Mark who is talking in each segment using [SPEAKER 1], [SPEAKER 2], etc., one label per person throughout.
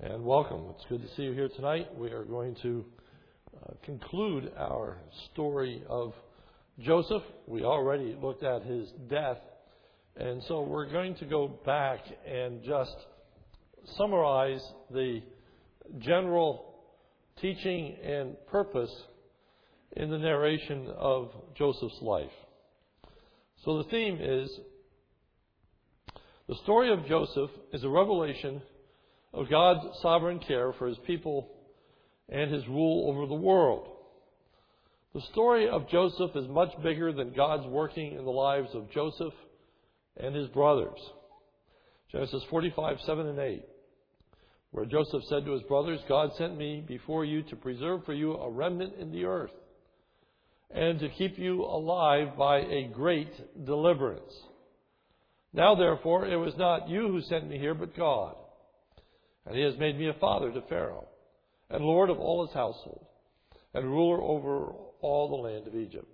[SPEAKER 1] And welcome. It's good to see you here tonight. We are going to uh, conclude our story of Joseph. We already looked at his death. And so we're going to go back and just summarize the general teaching and purpose in the narration of Joseph's life. So the theme is the story of Joseph is a revelation of God's sovereign care for his people and his rule over the world. The story of Joseph is much bigger than God's working in the lives of Joseph and his brothers. Genesis 45, 7 and 8, where Joseph said to his brothers, God sent me before you to preserve for you a remnant in the earth and to keep you alive by a great deliverance. Now, therefore, it was not you who sent me here, but God. And he has made me a father to Pharaoh, and lord of all his household, and ruler over all the land of Egypt.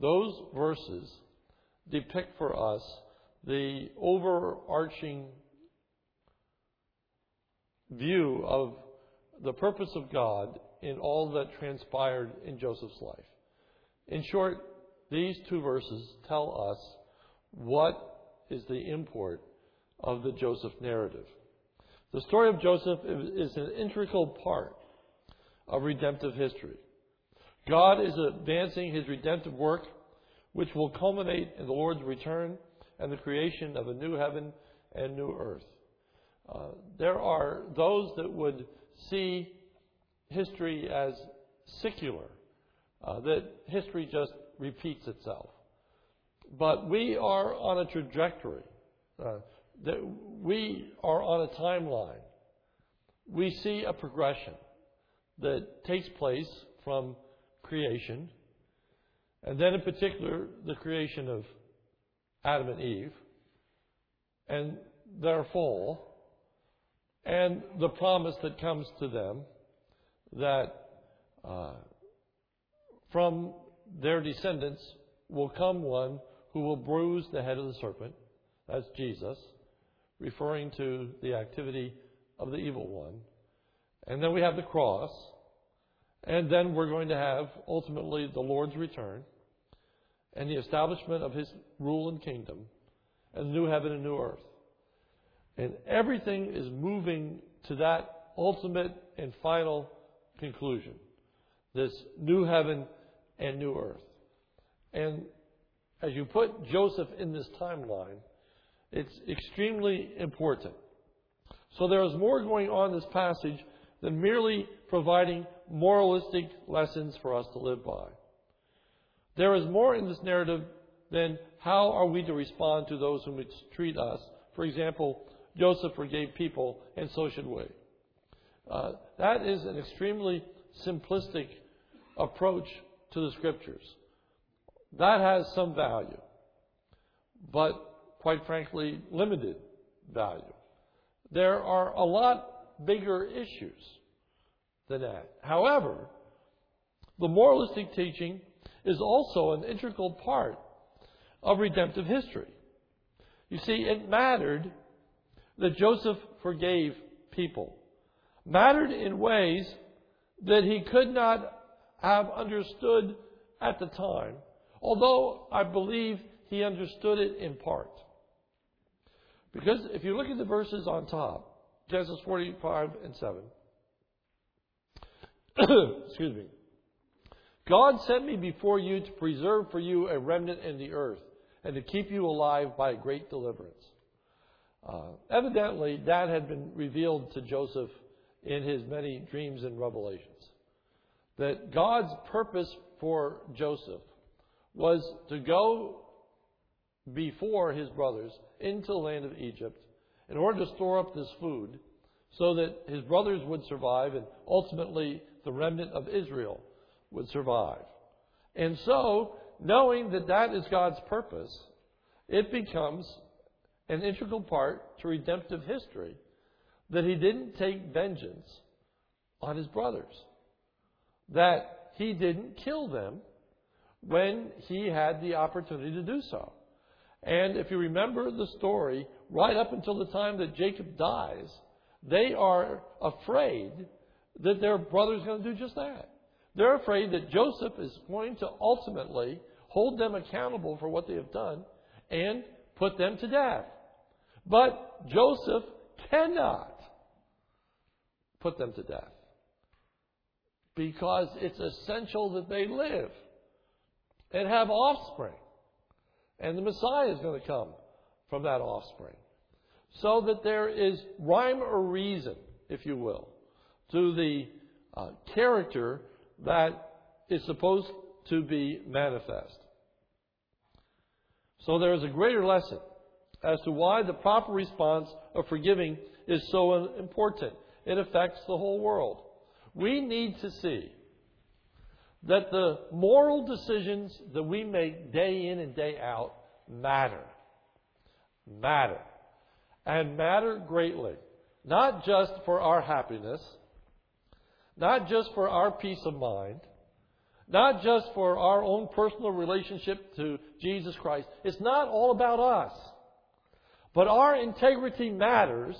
[SPEAKER 1] Those verses depict for us the overarching view of the purpose of God in all that transpired in Joseph's life. In short, these two verses tell us what is the import of the Joseph narrative. The story of Joseph is an integral part of redemptive history. God is advancing his redemptive work, which will culminate in the Lord's return and the creation of a new heaven and new earth. Uh, there are those that would see history as secular, uh, that history just repeats itself. But we are on a trajectory. Uh, that we are on a timeline. We see a progression that takes place from creation, and then in particular, the creation of Adam and Eve, and their fall, and the promise that comes to them that uh, from their descendants will come one who will bruise the head of the serpent. That's Jesus referring to the activity of the evil one. And then we have the cross. And then we're going to have ultimately the Lord's return and the establishment of his rule and kingdom and the new heaven and new earth. And everything is moving to that ultimate and final conclusion this new heaven and new earth. And as you put Joseph in this timeline, it's extremely important. So there is more going on in this passage than merely providing moralistic lessons for us to live by. There is more in this narrative than how are we to respond to those who mistreat us. For example, Joseph forgave people, and so should we. Uh, that is an extremely simplistic approach to the scriptures. That has some value. But quite frankly, limited value. There are a lot bigger issues than that. However, the moralistic teaching is also an integral part of redemptive history. You see, it mattered that Joseph forgave people, mattered in ways that he could not have understood at the time, although I believe he understood it in part. Because if you look at the verses on top, Genesis 45 and 7, excuse me. God sent me before you to preserve for you a remnant in the earth and to keep you alive by a great deliverance. Uh, evidently, that had been revealed to Joseph in his many dreams and revelations. That God's purpose for Joseph was to go before his brothers into the land of Egypt in order to store up this food so that his brothers would survive and ultimately the remnant of Israel would survive. And so, knowing that that is God's purpose, it becomes an integral part to redemptive history that he didn't take vengeance on his brothers, that he didn't kill them when he had the opportunity to do so. And if you remember the story right up until the time that Jacob dies, they are afraid that their brother is going to do just that. They're afraid that Joseph is going to ultimately hold them accountable for what they have done and put them to death. But Joseph cannot put them to death because it's essential that they live and have offspring. And the Messiah is going to come from that offspring. So that there is rhyme or reason, if you will, to the uh, character that is supposed to be manifest. So there is a greater lesson as to why the proper response of forgiving is so important. It affects the whole world. We need to see that the moral decisions that we make day in and day out matter. Matter. And matter greatly. Not just for our happiness, not just for our peace of mind, not just for our own personal relationship to Jesus Christ. It's not all about us. But our integrity matters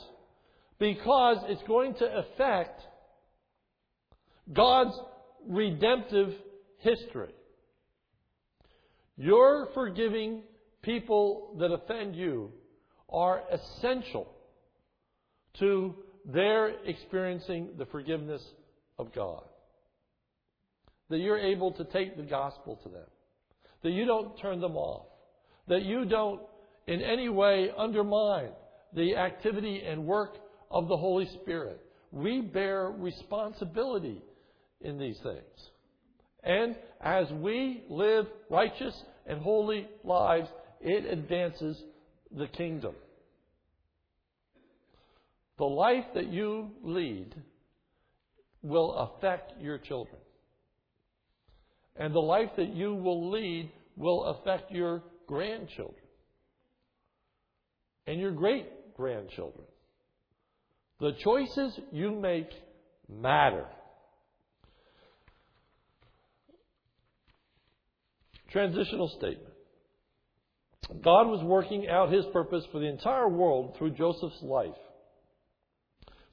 [SPEAKER 1] because it's going to affect God's redemptive history. Your forgiving people that offend you are essential to their experiencing the forgiveness of God. That you're able to take the gospel to them. That you don't turn them off. That you don't in any way undermine the activity and work of the Holy Spirit. We bear responsibility in these things. And as we live righteous and holy lives, it advances the kingdom. The life that you lead will affect your children. And the life that you will lead will affect your grandchildren and your great grandchildren. The choices you make matter. Transitional statement. God was working out his purpose for the entire world through Joseph's life.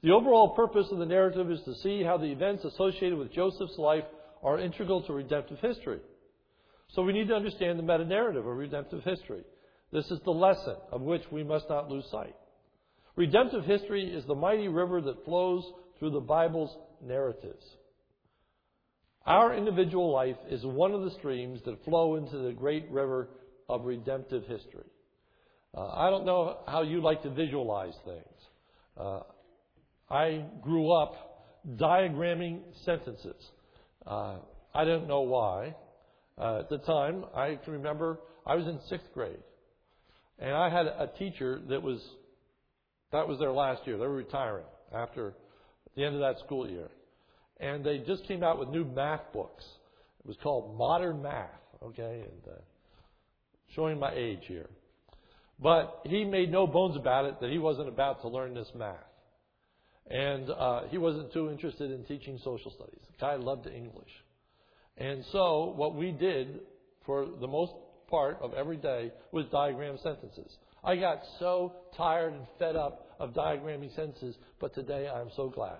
[SPEAKER 1] The overall purpose of the narrative is to see how the events associated with Joseph's life are integral to redemptive history. So we need to understand the meta narrative of redemptive history. This is the lesson of which we must not lose sight. Redemptive history is the mighty river that flows through the Bible's narratives. Our individual life is one of the streams that flow into the great river of redemptive history. Uh, I don't know how you like to visualize things. Uh, I grew up diagramming sentences. Uh, I don't know why. Uh, at the time, I can remember I was in sixth grade, and I had a teacher that was that was their last year. They were retiring after the end of that school year, and they just came out with new math books. It was called Modern Math. Okay, and uh, showing my age here, but he made no bones about it that he wasn't about to learn this math. And uh, he wasn't too interested in teaching social studies. The guy loved English. And so what we did for the most part of every day was diagram sentences. I got so tired and fed up of diagramming sentences, but today I'm so glad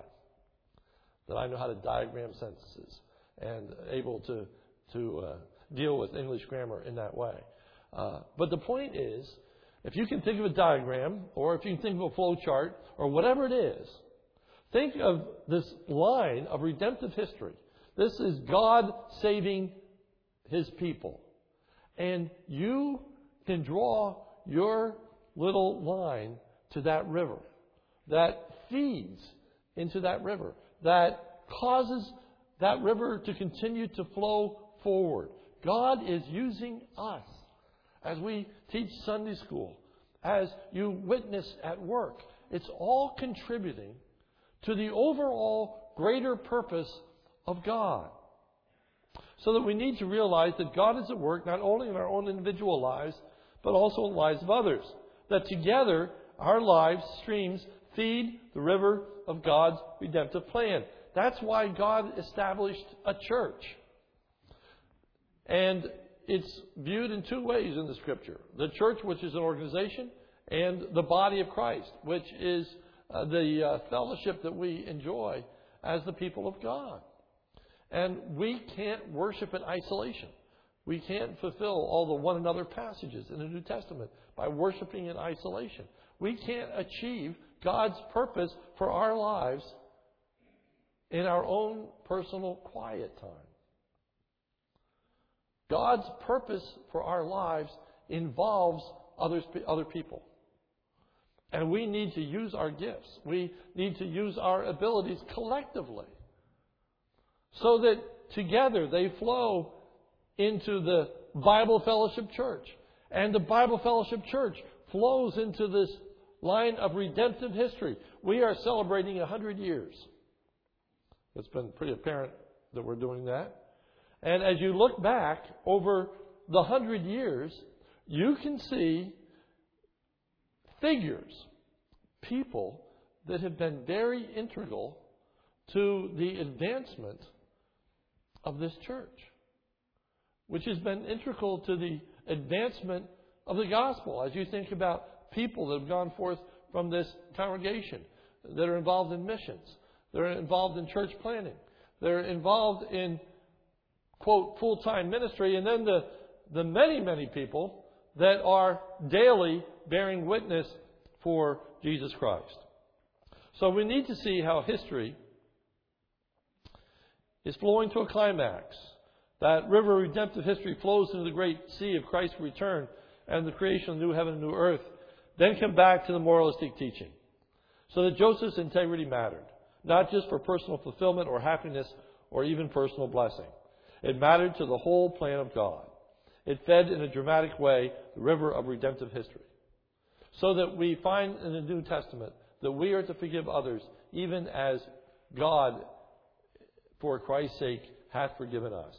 [SPEAKER 1] that I know how to diagram sentences and able to, to uh, deal with English grammar in that way. Uh, but the point is, if you can think of a diagram, or if you can think of a flow chart, or whatever it is, Think of this line of redemptive history. This is God saving his people. And you can draw your little line to that river that feeds into that river, that causes that river to continue to flow forward. God is using us as we teach Sunday school, as you witness at work. It's all contributing to the overall greater purpose of God. So that we need to realize that God is at work not only in our own individual lives, but also in the lives of others. That together, our lives, streams, feed the river of God's redemptive plan. That's why God established a church. And it's viewed in two ways in the scripture the church, which is an organization, and the body of Christ, which is uh, the uh, fellowship that we enjoy as the people of God. And we can't worship in isolation. We can't fulfill all the one another passages in the New Testament by worshiping in isolation. We can't achieve God's purpose for our lives in our own personal quiet time. God's purpose for our lives involves others, other people. And we need to use our gifts. We need to use our abilities collectively so that together they flow into the Bible Fellowship Church. And the Bible Fellowship Church flows into this line of redemptive history. We are celebrating 100 years. It's been pretty apparent that we're doing that. And as you look back over the 100 years, you can see figures, people that have been very integral to the advancement of this church, which has been integral to the advancement of the gospel. As you think about people that have gone forth from this congregation that are involved in missions, they're involved in church planning, they're involved in, quote, full time ministry, and then the, the many, many people that are daily bearing witness for Jesus Christ. So we need to see how history is flowing to a climax. That river of redemptive history flows into the great sea of Christ's return and the creation of new heaven and new earth. Then come back to the moralistic teaching. So that Joseph's integrity mattered, not just for personal fulfillment or happiness or even personal blessing. It mattered to the whole plan of God. It fed in a dramatic way the river of redemptive history. So that we find in the New Testament that we are to forgive others even as God for Christ's sake hath forgiven us.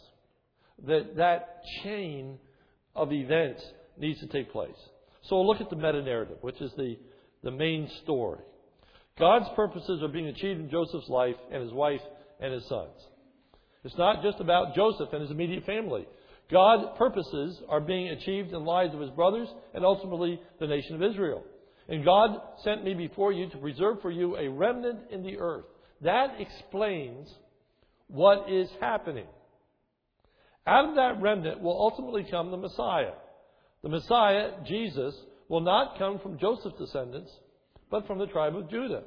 [SPEAKER 1] That that chain of events needs to take place. So we'll look at the meta narrative, which is the, the main story. God's purposes are being achieved in Joseph's life and his wife and his sons. It's not just about Joseph and his immediate family. God's purposes are being achieved in the lives of his brothers and ultimately the nation of Israel. And God sent me before you to preserve for you a remnant in the earth. That explains what is happening. Out of that remnant will ultimately come the Messiah. The Messiah, Jesus, will not come from Joseph's descendants, but from the tribe of Judah.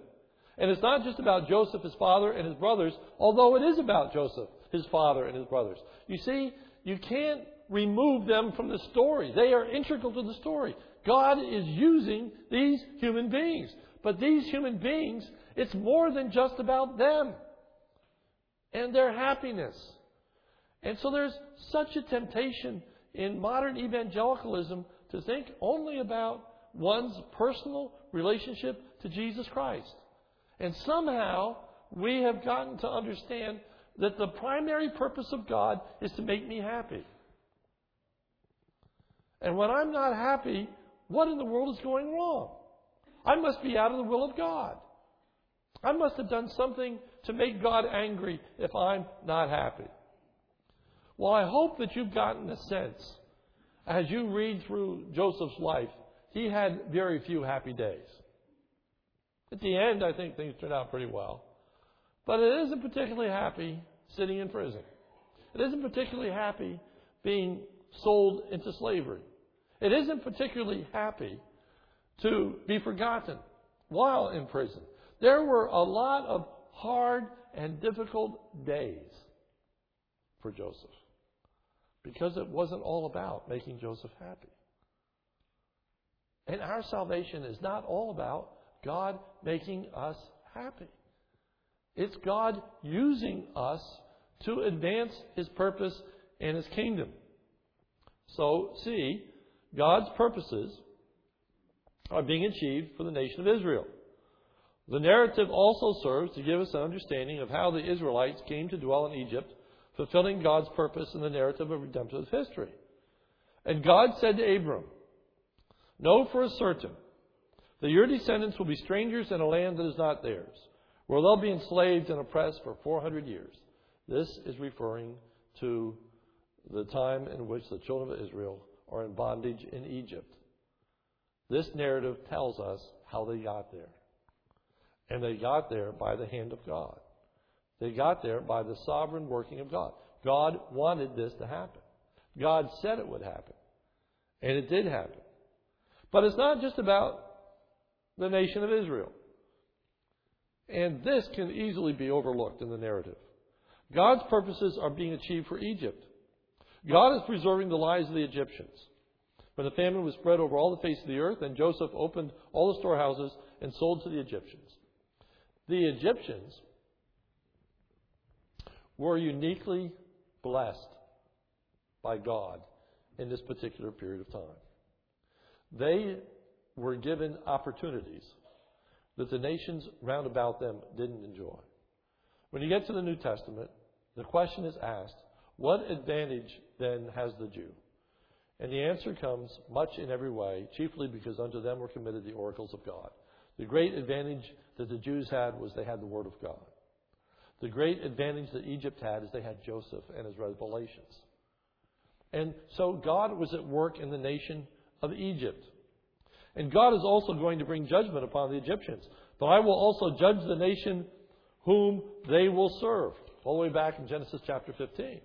[SPEAKER 1] And it's not just about Joseph, his father, and his brothers, although it is about Joseph, his father, and his brothers. You see, you can't remove them from the story. They are integral to the story. God is using these human beings. But these human beings, it's more than just about them and their happiness. And so there's such a temptation in modern evangelicalism to think only about one's personal relationship to Jesus Christ. And somehow we have gotten to understand that the primary purpose of God is to make me happy. And when I'm not happy, what in the world is going wrong? I must be out of the will of God. I must have done something to make God angry if I'm not happy. Well, I hope that you've gotten a sense as you read through Joseph's life, he had very few happy days. At the end, I think things turned out pretty well. But it isn't particularly happy sitting in prison. It isn't particularly happy being sold into slavery. It isn't particularly happy to be forgotten while in prison. There were a lot of hard and difficult days for Joseph because it wasn't all about making Joseph happy. And our salvation is not all about God making us happy. It's God using us to advance His purpose and His kingdom. So, see, God's purposes are being achieved for the nation of Israel. The narrative also serves to give us an understanding of how the Israelites came to dwell in Egypt, fulfilling God's purpose in the narrative of redemptive history. And God said to Abram, Know for a certain that your descendants will be strangers in a land that is not theirs, where they'll be enslaved and oppressed for 400 years. This is referring to the time in which the children of Israel are in bondage in Egypt. this narrative tells us how they got there. And they got there by the hand of God. They got there by the sovereign working of God. God wanted this to happen. God said it would happen. And it did happen. But it's not just about the nation of Israel. And this can easily be overlooked in the narrative. God's purposes are being achieved for Egypt. God is preserving the lives of the Egyptians. When the famine was spread over all the face of the earth, and Joseph opened all the storehouses and sold to the Egyptians. The Egyptians were uniquely blessed by God in this particular period of time. They were given opportunities that the nations round about them didn't enjoy. When you get to the New Testament, the question is asked, what advantage then has the Jew? And the answer comes much in every way, chiefly because unto them were committed the oracles of God. The great advantage that the Jews had was they had the Word of God. The great advantage that Egypt had is they had Joseph and his revelations. And so God was at work in the nation of Egypt. And God is also going to bring judgment upon the Egyptians. But I will also judge the nation whom they will serve. All the way back in Genesis chapter 15.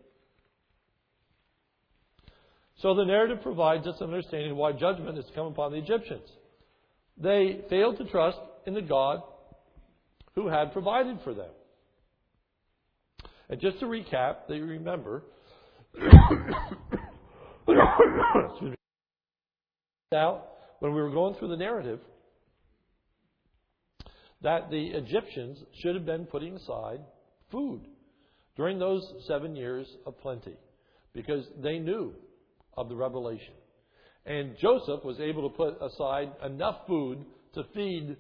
[SPEAKER 1] So the narrative provides us an understanding why judgment has come upon the Egyptians. They failed to trust in the God who had provided for them. And just to recap, they remember out when we were going through the narrative that the Egyptians should have been putting aside food during those seven years of plenty because they knew of the revelation. And Joseph was able to put aside enough food to feed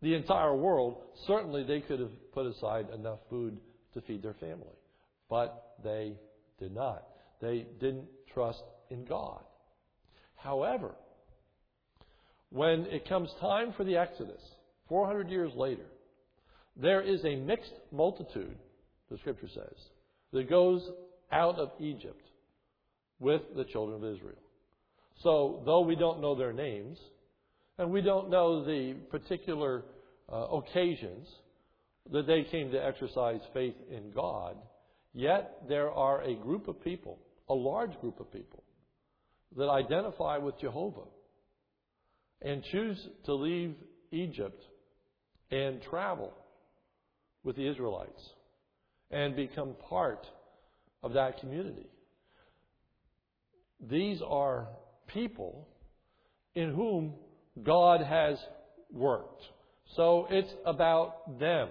[SPEAKER 1] the entire world. Certainly, they could have put aside enough food to feed their family. But they did not. They didn't trust in God. However, when it comes time for the Exodus, 400 years later, there is a mixed multitude, the scripture says, that goes out of Egypt with the children of Israel. So, though we don't know their names, and we don't know the particular uh, occasions that they came to exercise faith in God, yet there are a group of people, a large group of people, that identify with Jehovah and choose to leave Egypt and travel with the Israelites and become part of that community. These are people in whom God has worked. So it's about them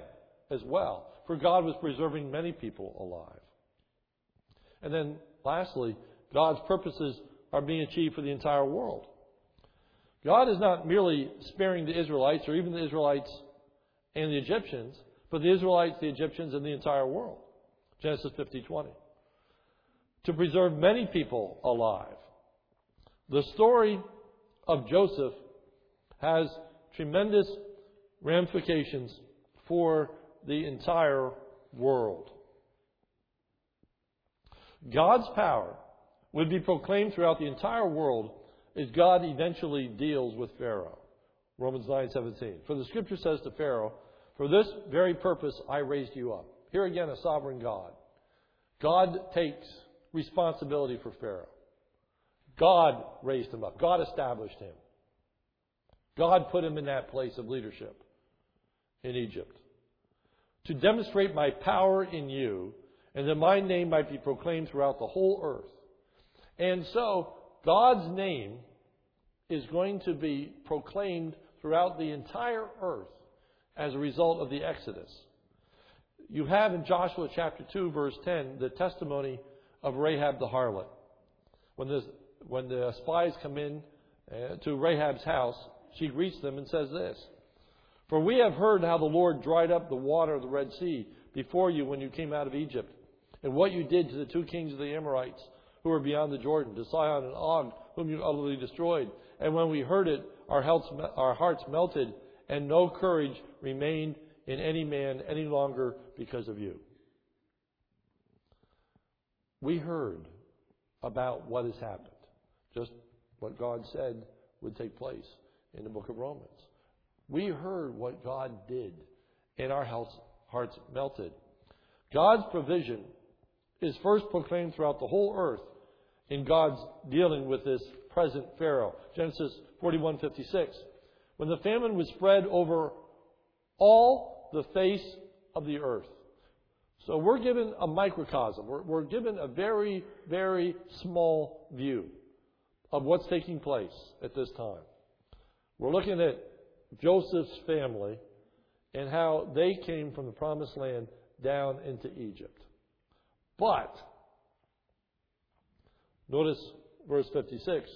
[SPEAKER 1] as well. For God was preserving many people alive. And then lastly, God's purposes are being achieved for the entire world. God is not merely sparing the Israelites or even the Israelites and the Egyptians, but the Israelites, the Egyptians, and the entire world. Genesis 50:20. To preserve many people alive. The story of Joseph has tremendous ramifications for the entire world. God's power would be proclaimed throughout the entire world as God eventually deals with Pharaoh. Romans 9:17. For the scripture says to Pharaoh, "For this very purpose I raised you up." Here again a sovereign God. God takes responsibility for Pharaoh. God raised him up. God established him. God put him in that place of leadership in Egypt. To demonstrate my power in you, and that my name might be proclaimed throughout the whole earth. And so, God's name is going to be proclaimed throughout the entire earth as a result of the Exodus. You have in Joshua chapter 2, verse 10, the testimony of Rahab the harlot. When the, when the spies come in uh, to Rahab's house, she greets them and says this For we have heard how the Lord dried up the water of the Red Sea before you when you came out of Egypt, and what you did to the two kings of the Amorites who were beyond the Jordan, to Sihon and Og, whom you utterly destroyed. And when we heard it, our, our hearts melted, and no courage remained in any man any longer because of you. We heard about what has happened, just what God said would take place. in the book of Romans. We heard what God did, and our hearts melted. God's provision is first proclaimed throughout the whole earth in God's dealing with this present Pharaoh. Genesis 41:56. When the famine was spread over all the face of the earth. So we're given a microcosm. We're, we're given a very, very small view of what's taking place at this time. We're looking at Joseph's family and how they came from the promised land down into Egypt. But, notice verse 56.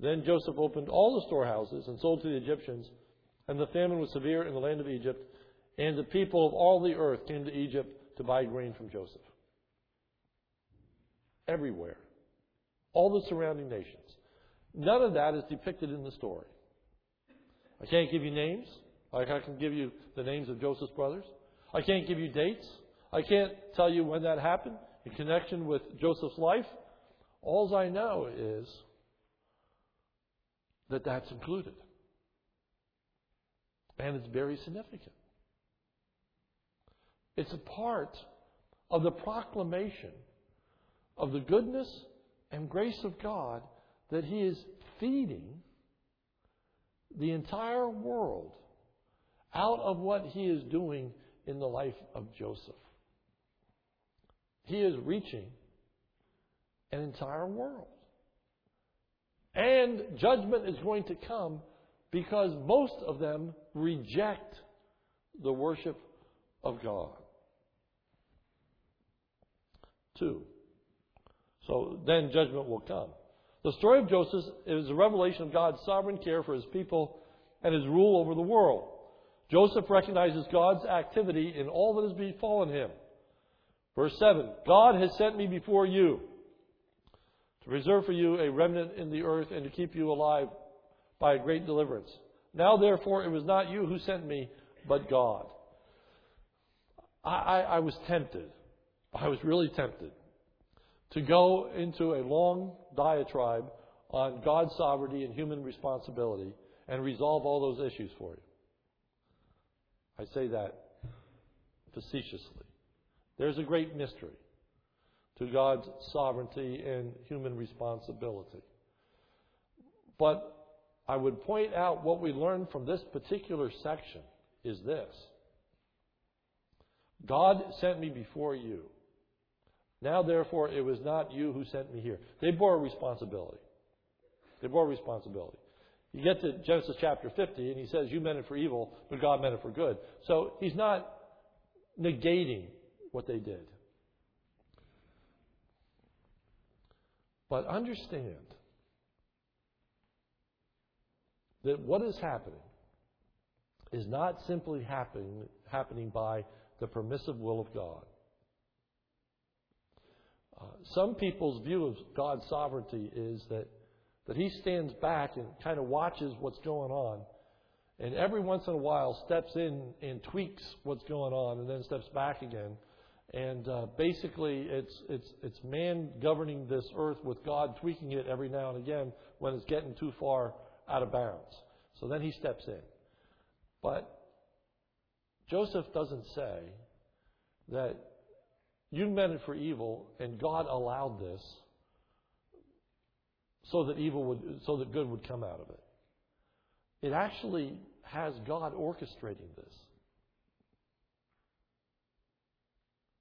[SPEAKER 1] Then Joseph opened all the storehouses and sold to the Egyptians, and the famine was severe in the land of Egypt, and the people of all the earth came to Egypt to buy grain from Joseph. Everywhere. All the surrounding nations. None of that is depicted in the story. I can't give you names, like I can give you the names of Joseph's brothers. I can't give you dates. I can't tell you when that happened in connection with Joseph's life. All I know is that that's included. And it's very significant. It's a part of the proclamation of the goodness and grace of God that He is feeding the entire world out of what He is doing in the life of Joseph. He is reaching an entire world. And judgment is going to come because most of them reject the worship of God. Two. So then judgment will come. The story of Joseph is a revelation of God's sovereign care for his people and his rule over the world. Joseph recognizes God's activity in all that has befallen him. Verse 7 God has sent me before you to reserve for you a remnant in the earth and to keep you alive by a great deliverance. Now, therefore, it was not you who sent me, but God. I, I, I was tempted. I was really tempted to go into a long diatribe on God's sovereignty and human responsibility and resolve all those issues for you. I say that facetiously. There's a great mystery to God's sovereignty and human responsibility. But I would point out what we learn from this particular section is this God sent me before you. Now, therefore, it was not you who sent me here. They bore responsibility. They bore responsibility. You get to Genesis chapter 50, and he says, You meant it for evil, but God meant it for good. So he's not negating what they did. But understand that what is happening is not simply happening by the permissive will of God. Uh, some people's view of God's sovereignty is that, that He stands back and kind of watches what's going on, and every once in a while steps in and tweaks what's going on, and then steps back again. And uh, basically, it's, it's, it's man governing this earth with God tweaking it every now and again when it's getting too far out of bounds. So then he steps in. But Joseph doesn't say that you meant it for evil, and God allowed this so that evil would, so that good would come out of it. It actually has God orchestrating this.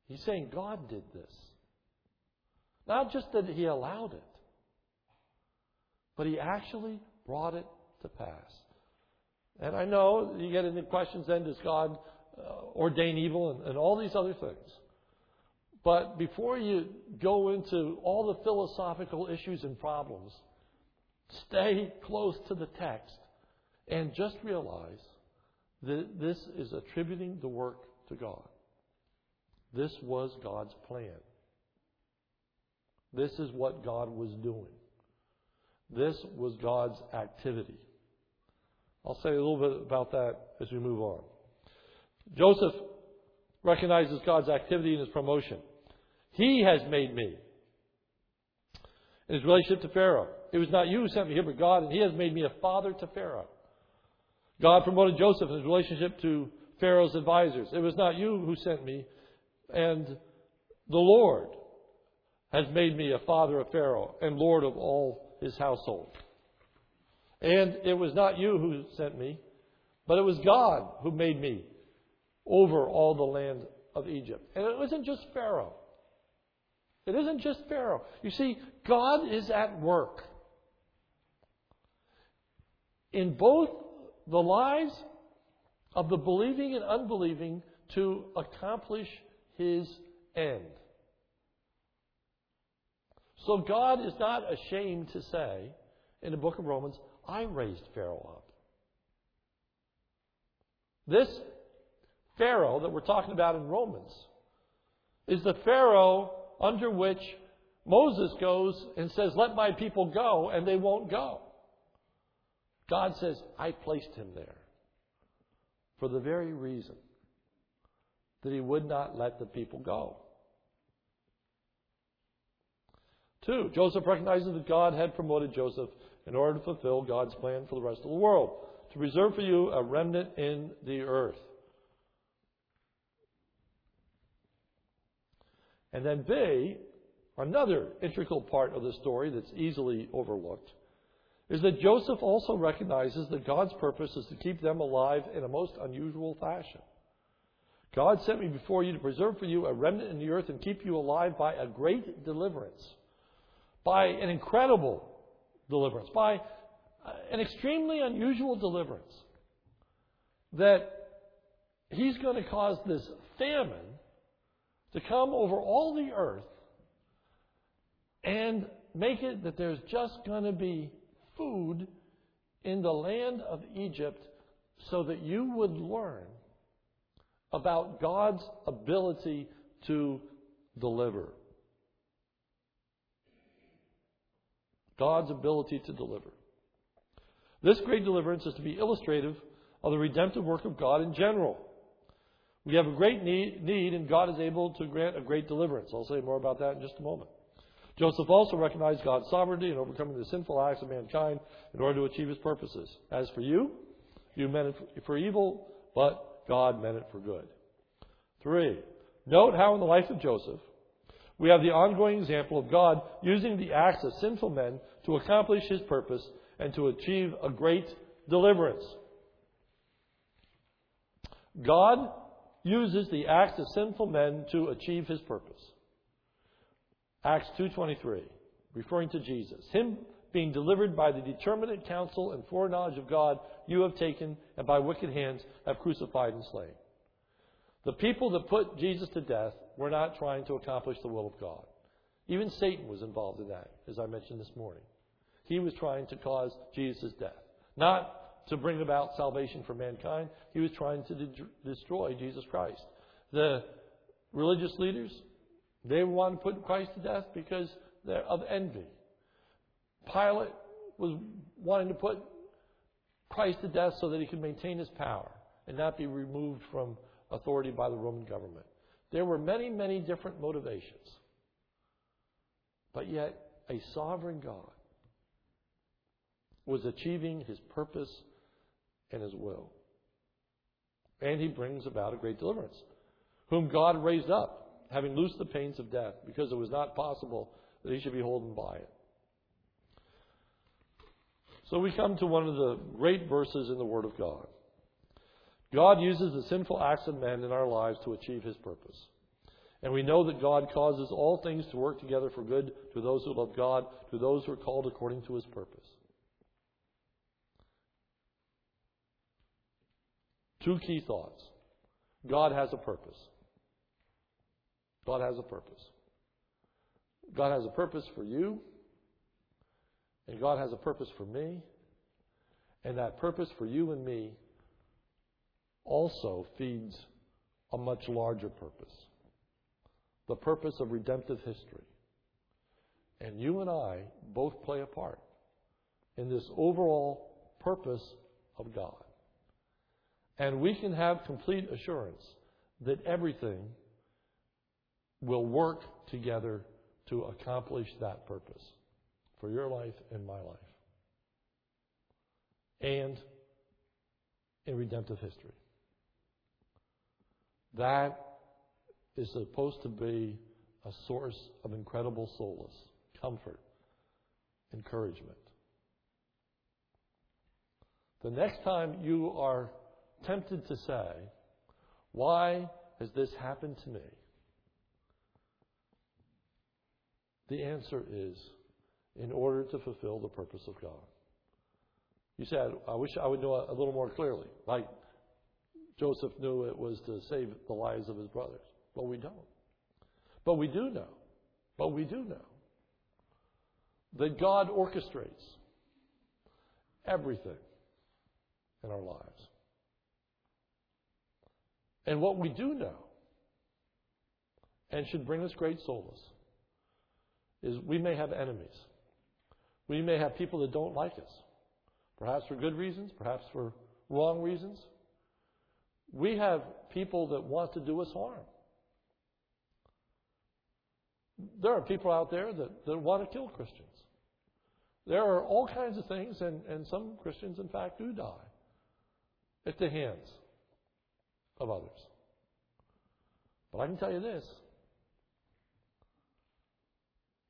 [SPEAKER 1] He's saying God did this. Not just that He allowed it, but He actually brought it to pass. And I know you get into questions then, does God uh, ordain evil and, and all these other things? But before you go into all the philosophical issues and problems, stay close to the text and just realize that this is attributing the work to God. This was God's plan. This is what God was doing. This was God's activity. I'll say a little bit about that as we move on. Joseph recognizes God's activity in his promotion. He has made me. In his relationship to Pharaoh, it was not you who sent me here, but God, and He has made me a father to Pharaoh. God promoted Joseph in his relationship to Pharaoh's advisors. It was not you who sent me, and the Lord has made me a father of Pharaoh and Lord of all his household. And it was not you who sent me, but it was God who made me over all the land of Egypt. And it wasn't just Pharaoh. It isn't just Pharaoh. You see, God is at work in both the lives of the believing and unbelieving to accomplish his end. So God is not ashamed to say in the book of Romans, I raised Pharaoh up. This Pharaoh that we're talking about in Romans is the Pharaoh under which Moses goes and says, Let my people go, and they won't go. God says, I placed him there for the very reason that he would not let the people go. Two, Joseph recognizes that God had promoted Joseph in order to fulfill God's plan for the rest of the world, to reserve for you a remnant in the earth. And then B, another integral part of the story that's easily overlooked, is that Joseph also recognizes that God's purpose is to keep them alive in a most unusual fashion. God sent me before you to preserve for you a remnant in the earth and keep you alive by a great deliverance, by an incredible deliverance, by an extremely unusual deliverance. That He's going to cause this famine to come over all the earth and make it that there's just going to be food in the land of Egypt so that you would learn about God's ability to deliver. God's ability to deliver. This great deliverance is to be illustrative of the redemptive work of God in general. We have a great need, need, and God is able to grant a great deliverance. I'll say more about that in just a moment. Joseph also recognized God's sovereignty in overcoming the sinful acts of mankind in order to achieve his purposes. As for you, you meant it for evil, but God meant it for good. Three, note how in the life of Joseph, we have the ongoing example of God using the acts of sinful men to accomplish his purpose and to achieve a great deliverance. God uses the acts of sinful men to achieve his purpose. Acts 2:23, referring to Jesus, him being delivered by the determinate counsel and foreknowledge of God, you have taken and by wicked hands have crucified and slain. The people that put Jesus to death were not trying to accomplish the will of God. Even Satan was involved in that, as I mentioned this morning. He was trying to cause Jesus' death. Not to bring about salvation for mankind. He was trying to de- destroy Jesus Christ. The religious leaders, they wanted to put Christ to death because they're of envy. Pilate was wanting to put Christ to death so that he could maintain his power and not be removed from authority by the Roman government. There were many, many different motivations. But yet, a sovereign God was achieving his purpose and his will. And he brings about a great deliverance, whom God raised up, having loosed the pains of death, because it was not possible that he should be holden by it. So we come to one of the great verses in the Word of God. God uses the sinful acts of men in our lives to achieve his purpose. And we know that God causes all things to work together for good to those who love God, to those who are called according to his purpose. Two key thoughts. God has a purpose. God has a purpose. God has a purpose for you, and God has a purpose for me, and that purpose for you and me also feeds a much larger purpose the purpose of redemptive history. And you and I both play a part in this overall purpose of God. And we can have complete assurance that everything will work together to accomplish that purpose for your life and my life. And in redemptive history. That is supposed to be a source of incredible solace, comfort, encouragement. The next time you are tempted to say, Why has this happened to me? The answer is in order to fulfill the purpose of God. You said, I wish I would know a little more clearly. Like Joseph knew it was to save the lives of his brothers. But we don't. But we do know. But we do know that God orchestrates everything in our lives. And what we do know, and should bring us great solace, is we may have enemies. We may have people that don't like us, perhaps for good reasons, perhaps for wrong reasons. We have people that want to do us harm. There are people out there that, that want to kill Christians. There are all kinds of things, and, and some Christians, in fact, do die at the hands of others. But I can tell you this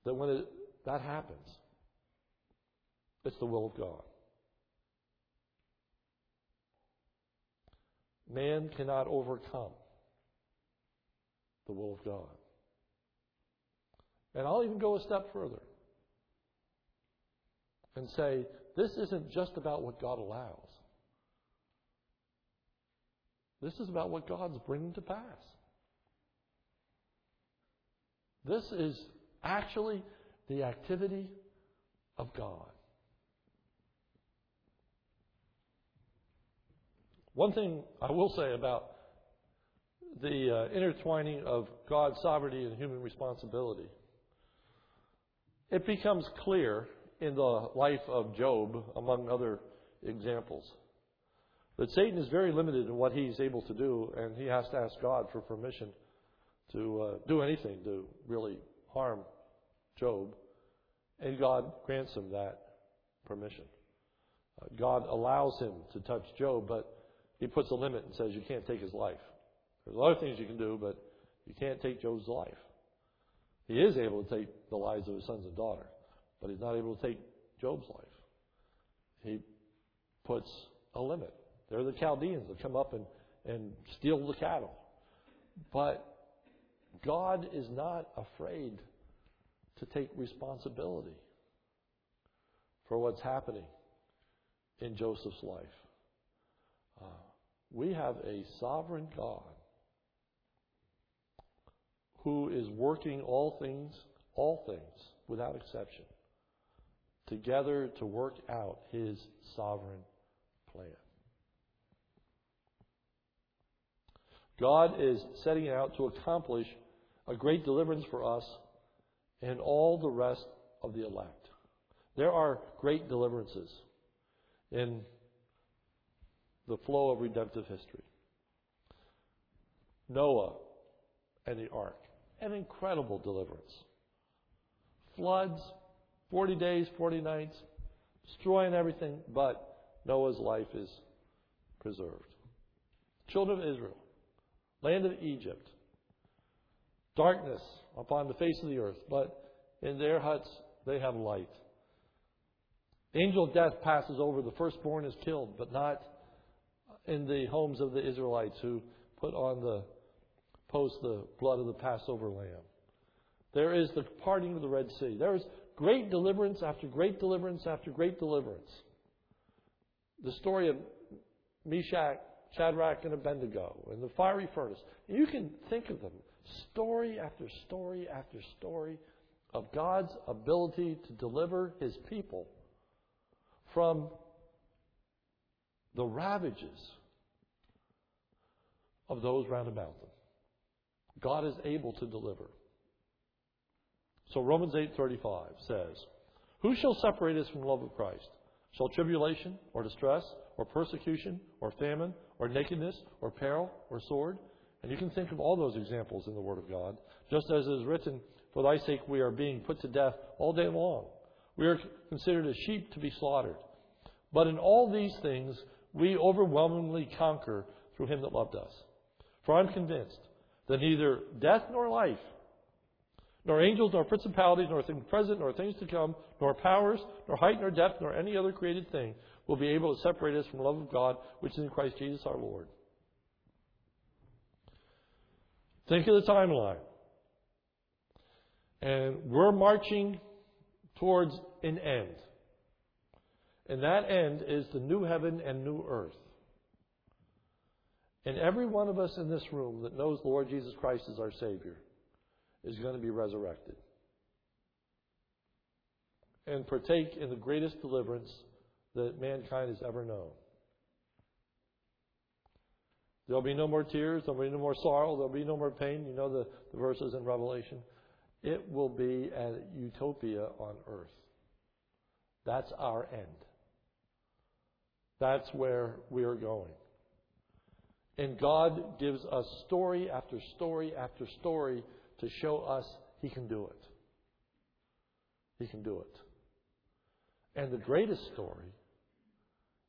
[SPEAKER 1] that when it, that happens, it's the will of God. Man cannot overcome the will of God. And I'll even go a step further and say this isn't just about what God allows. This is about what God's bringing to pass. This is actually the activity of God. One thing I will say about the uh, intertwining of God's sovereignty and human responsibility, it becomes clear in the life of Job, among other examples, that Satan is very limited in what he's able to do, and he has to ask God for permission to uh, do anything to really harm Job, and God grants him that permission. Uh, God allows him to touch Job, but he puts a limit and says you can't take his life. There's a lot of things you can do, but you can't take Job's life. He is able to take the lives of his sons and daughter, but he's not able to take Job's life. He puts a limit. They're the Chaldeans that come up and, and steal the cattle. But God is not afraid to take responsibility for what's happening in Joseph's life. Uh, we have a sovereign God who is working all things, all things, without exception, together to work out his sovereign plan. God is setting out to accomplish a great deliverance for us and all the rest of the elect. There are great deliverances in the flow of redemptive history. Noah and the ark, an incredible deliverance. Floods, 40 days, 40 nights, destroying everything, but Noah's life is preserved. Children of Israel, land of Egypt, darkness upon the face of the earth, but in their huts they have light. Angel death passes over, the firstborn is killed, but not in the homes of the Israelites who put on the post the blood of the Passover lamb. There is the parting of the Red Sea. There is great deliverance after great deliverance after great deliverance. The story of Meshach Shadrach and Abednego in the fiery furnace. You can think of them story after story after story of God's ability to deliver his people from the ravages of those round about them. God is able to deliver. So Romans 8:35 says, "Who shall separate us from the love of Christ? Shall tribulation or distress or persecution or famine or nakedness or peril or sword. And you can think of all those examples in the Word of God. Just as it is written, For thy sake we are being put to death all day long. We are considered as sheep to be slaughtered. But in all these things we overwhelmingly conquer through him that loved us. For I'm convinced that neither death nor life, nor angels, nor principalities, nor things present, nor things to come, nor powers, nor height, nor depth, nor any other created thing will be able to separate us from the love of God which is in Christ Jesus our Lord. Think of the timeline. And we're marching towards an end. And that end is the new heaven and new earth. And every one of us in this room that knows the Lord Jesus Christ as our Savior is going to be resurrected and partake in the greatest deliverance that mankind has ever known. There'll be no more tears, there'll be no more sorrow, there'll be no more pain. You know the, the verses in Revelation. It will be a utopia on earth. That's our end. That's where we are going. And God gives us story after story after story to show us He can do it. He can do it. And the greatest story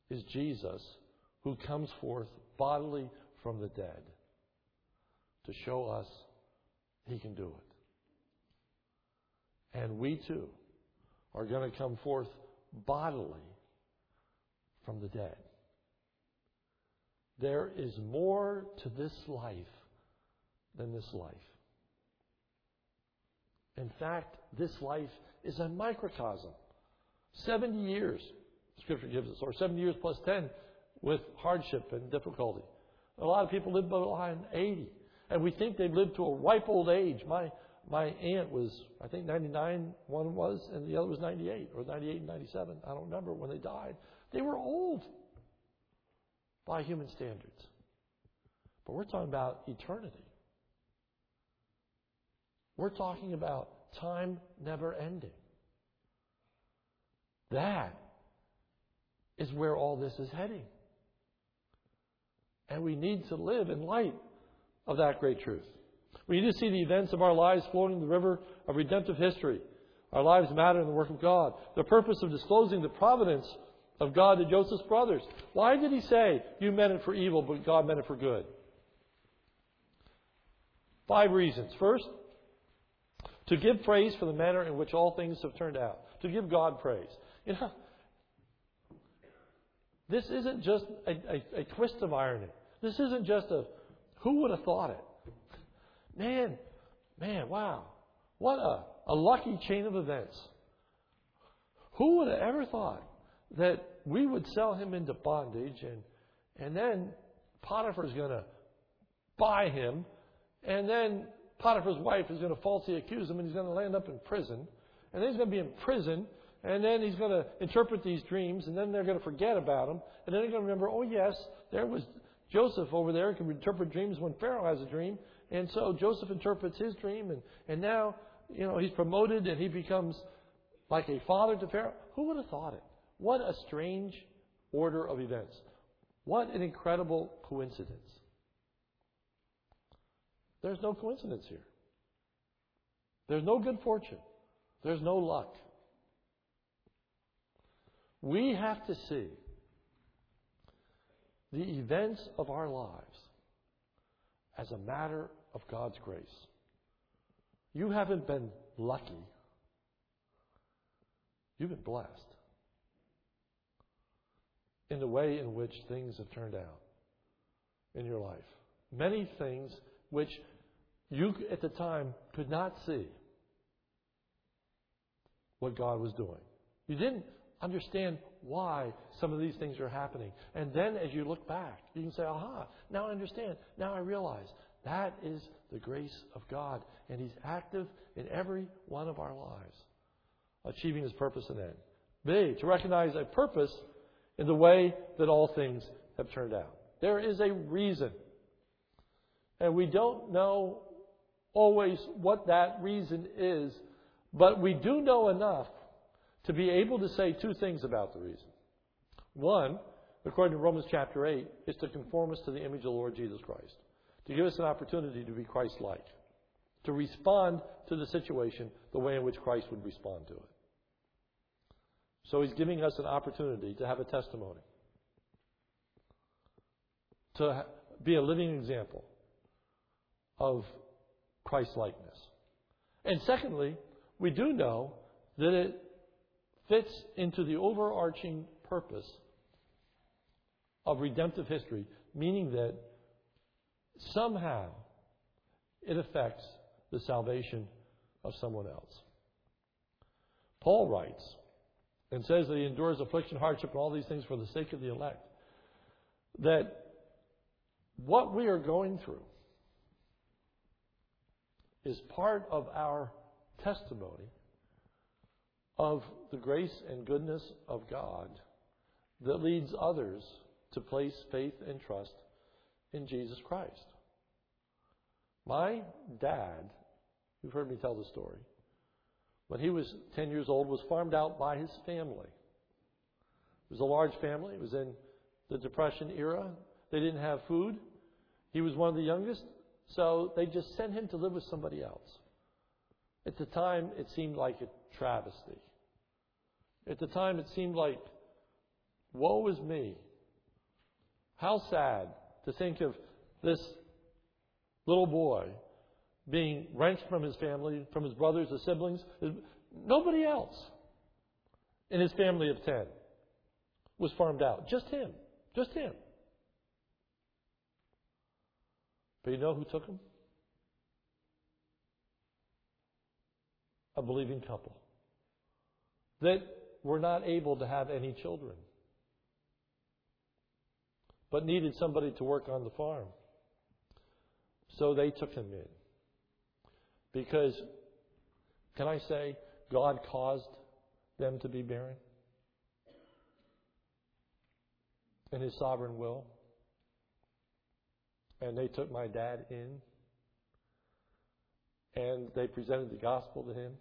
[SPEAKER 1] is Jesus who comes forth bodily from the dead to show us He can do it. And we too are going to come forth bodily from the dead. There is more to this life than this life. In fact, this life is a microcosm. 70 years, Scripture gives us, or 70 years plus 10 with hardship and difficulty. A lot of people live behind 80. And we think they've lived to a ripe old age. My, my aunt was, I think, 99, one was, and the other was 98, or 98 and 97. I don't remember when they died. They were old by human standards. But we're talking about eternity. We're talking about time never ending. That is where all this is heading. And we need to live in light of that great truth. We need to see the events of our lives flowing in the river of redemptive history. Our lives matter in the work of God. The purpose of disclosing the providence of God to Joseph's brothers. Why did he say, You meant it for evil, but God meant it for good? Five reasons. First, to give praise for the manner in which all things have turned out. To give God praise. You know, this isn't just a, a, a twist of irony. This isn't just a, who would have thought it? Man, man, wow. What a, a lucky chain of events. Who would have ever thought that we would sell him into bondage and, and then Potiphar's going to buy him and then Potiphar's wife is going to falsely accuse him and he's going to land up in prison. And then he's going to be in prison and then he's going to interpret these dreams and then they're going to forget about him and then they're going to remember, oh yes, there was Joseph over there who can interpret dreams when Pharaoh has a dream. And so Joseph interprets his dream and, and now, you know, he's promoted and he becomes like a father to Pharaoh. Who would have thought it? What a strange order of events. What an incredible coincidence. There's no coincidence here. There's no good fortune. There's no luck. We have to see the events of our lives as a matter of God's grace. You haven't been lucky. You've been blessed in the way in which things have turned out in your life. Many things which you at the time could not see what God was doing. You didn't understand why some of these things are happening. And then as you look back, you can say, aha, now I understand. Now I realize that is the grace of God. And He's active in every one of our lives, achieving His purpose and end. B, to recognize a purpose in the way that all things have turned out. There is a reason. And we don't know always what that reason is, but we do know enough to be able to say two things about the reason. One, according to Romans chapter 8, is to conform us to the image of the Lord Jesus Christ, to give us an opportunity to be Christ like, to respond to the situation the way in which Christ would respond to it. So he's giving us an opportunity to have a testimony. to be a living example of Christ likeness. And secondly, we do know that it fits into the overarching purpose of redemptive history, meaning that somehow it affects the salvation of someone else. Paul writes and says that he endures affliction, hardship, and all these things for the sake of the elect. That what we are going through is part of our testimony of the grace and goodness of God that leads others to place faith and trust in Jesus Christ. My dad, you've heard me tell the story, when he was 10 years old, was farmed out by his family. It was a large family. It was in the Depression era. They didn't have food. He was one of the youngest, so they just sent him to live with somebody else. At the time, it seemed like a travesty. At the time, it seemed like, woe is me. How sad to think of this little boy being wrenched from his family, from his brothers, his siblings. Nobody else in his family of ten was farmed out. Just him. Just him. But you know who took them? A believing couple that were not able to have any children, but needed somebody to work on the farm. So they took him in. Because, can I say, God caused them to be barren? In His sovereign will. And they took my dad in. And they presented the gospel to him.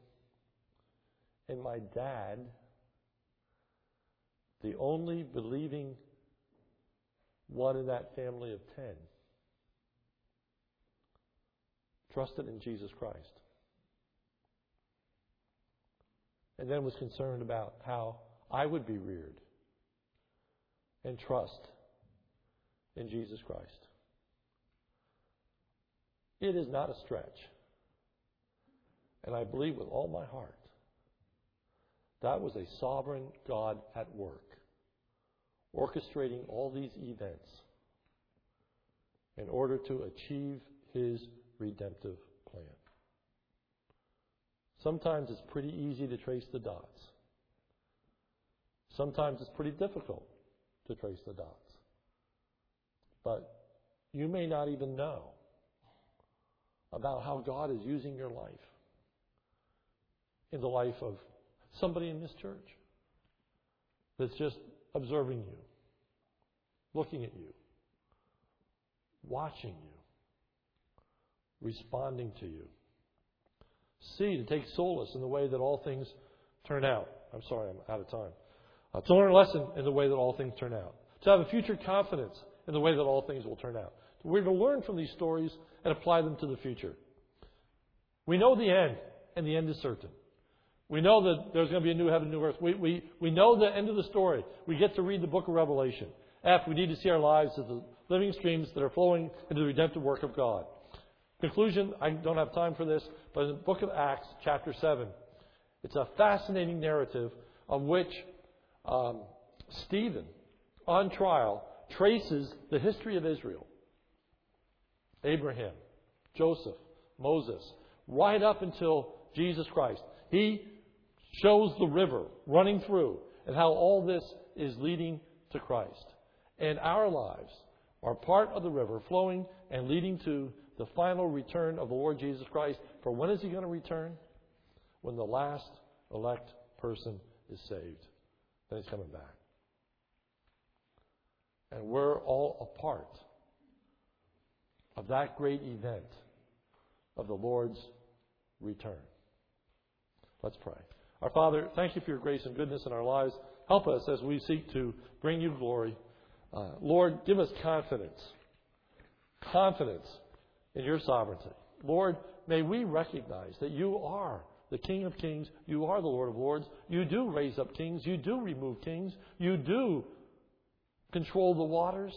[SPEAKER 1] And my dad, the only believing one in that family of ten, trusted in Jesus Christ. And then was concerned about how I would be reared and trust in Jesus Christ. It is not a stretch. And I believe with all my heart that was a sovereign God at work, orchestrating all these events in order to achieve his redemptive plan. Sometimes it's pretty easy to trace the dots. Sometimes it's pretty difficult to trace the dots. But you may not even know about how God is using your life in the life of somebody in this church that's just observing you, looking at you, watching you responding to you. C, to take solace in the way that all things turn out. I'm sorry, I'm out of time. Uh, to learn a lesson in the way that all things turn out. To have a future confidence in the way that all things will turn out. We're to learn from these stories and apply them to the future. We know the end, and the end is certain. We know that there's going to be a new heaven, new earth. We, we, we know the end of the story. We get to read the book of Revelation. F, we need to see our lives as the living streams that are flowing into the redemptive work of God. Conclusion, I don't have time for this, but in the book of Acts, chapter 7, it's a fascinating narrative of which um, Stephen, on trial, traces the history of Israel. Abraham, Joseph, Moses, right up until Jesus Christ. He shows the river running through and how all this is leading to Christ. And our lives are part of the river flowing and leading to the final return of the Lord Jesus Christ. For when is he going to return? When the last elect person is saved. Then he's coming back. And we're all a part that great event of the Lord's return. Let's pray. Our Father, thank you for your grace and goodness in our lives. Help us as we seek to bring you glory. Uh, Lord, give us confidence. Confidence in your sovereignty. Lord, may we recognize that you are the King of kings. You are the Lord of lords. You do raise up kings. You do remove kings. You do control the waters.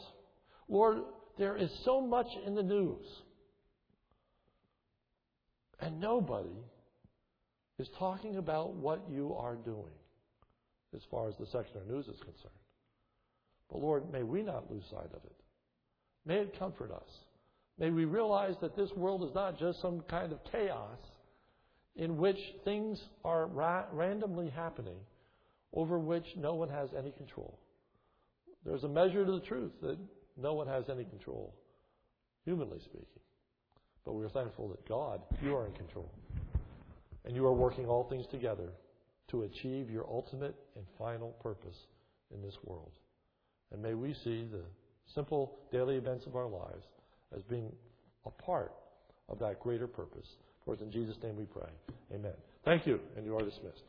[SPEAKER 1] Lord, there is so much in the news. And nobody is talking about what you are doing as far as the secular news is concerned. But Lord, may we not lose sight of it. May it comfort us. May we realize that this world is not just some kind of chaos in which things are ra- randomly happening over which no one has any control. There's a measure to the truth that no one has any control, humanly speaking. But we're thankful that God, you are in control. And you are working all things together to achieve your ultimate and final purpose in this world. And may we see the simple daily events of our lives as being a part of that greater purpose. For it's in Jesus' name we pray. Amen. Thank you, and you are dismissed.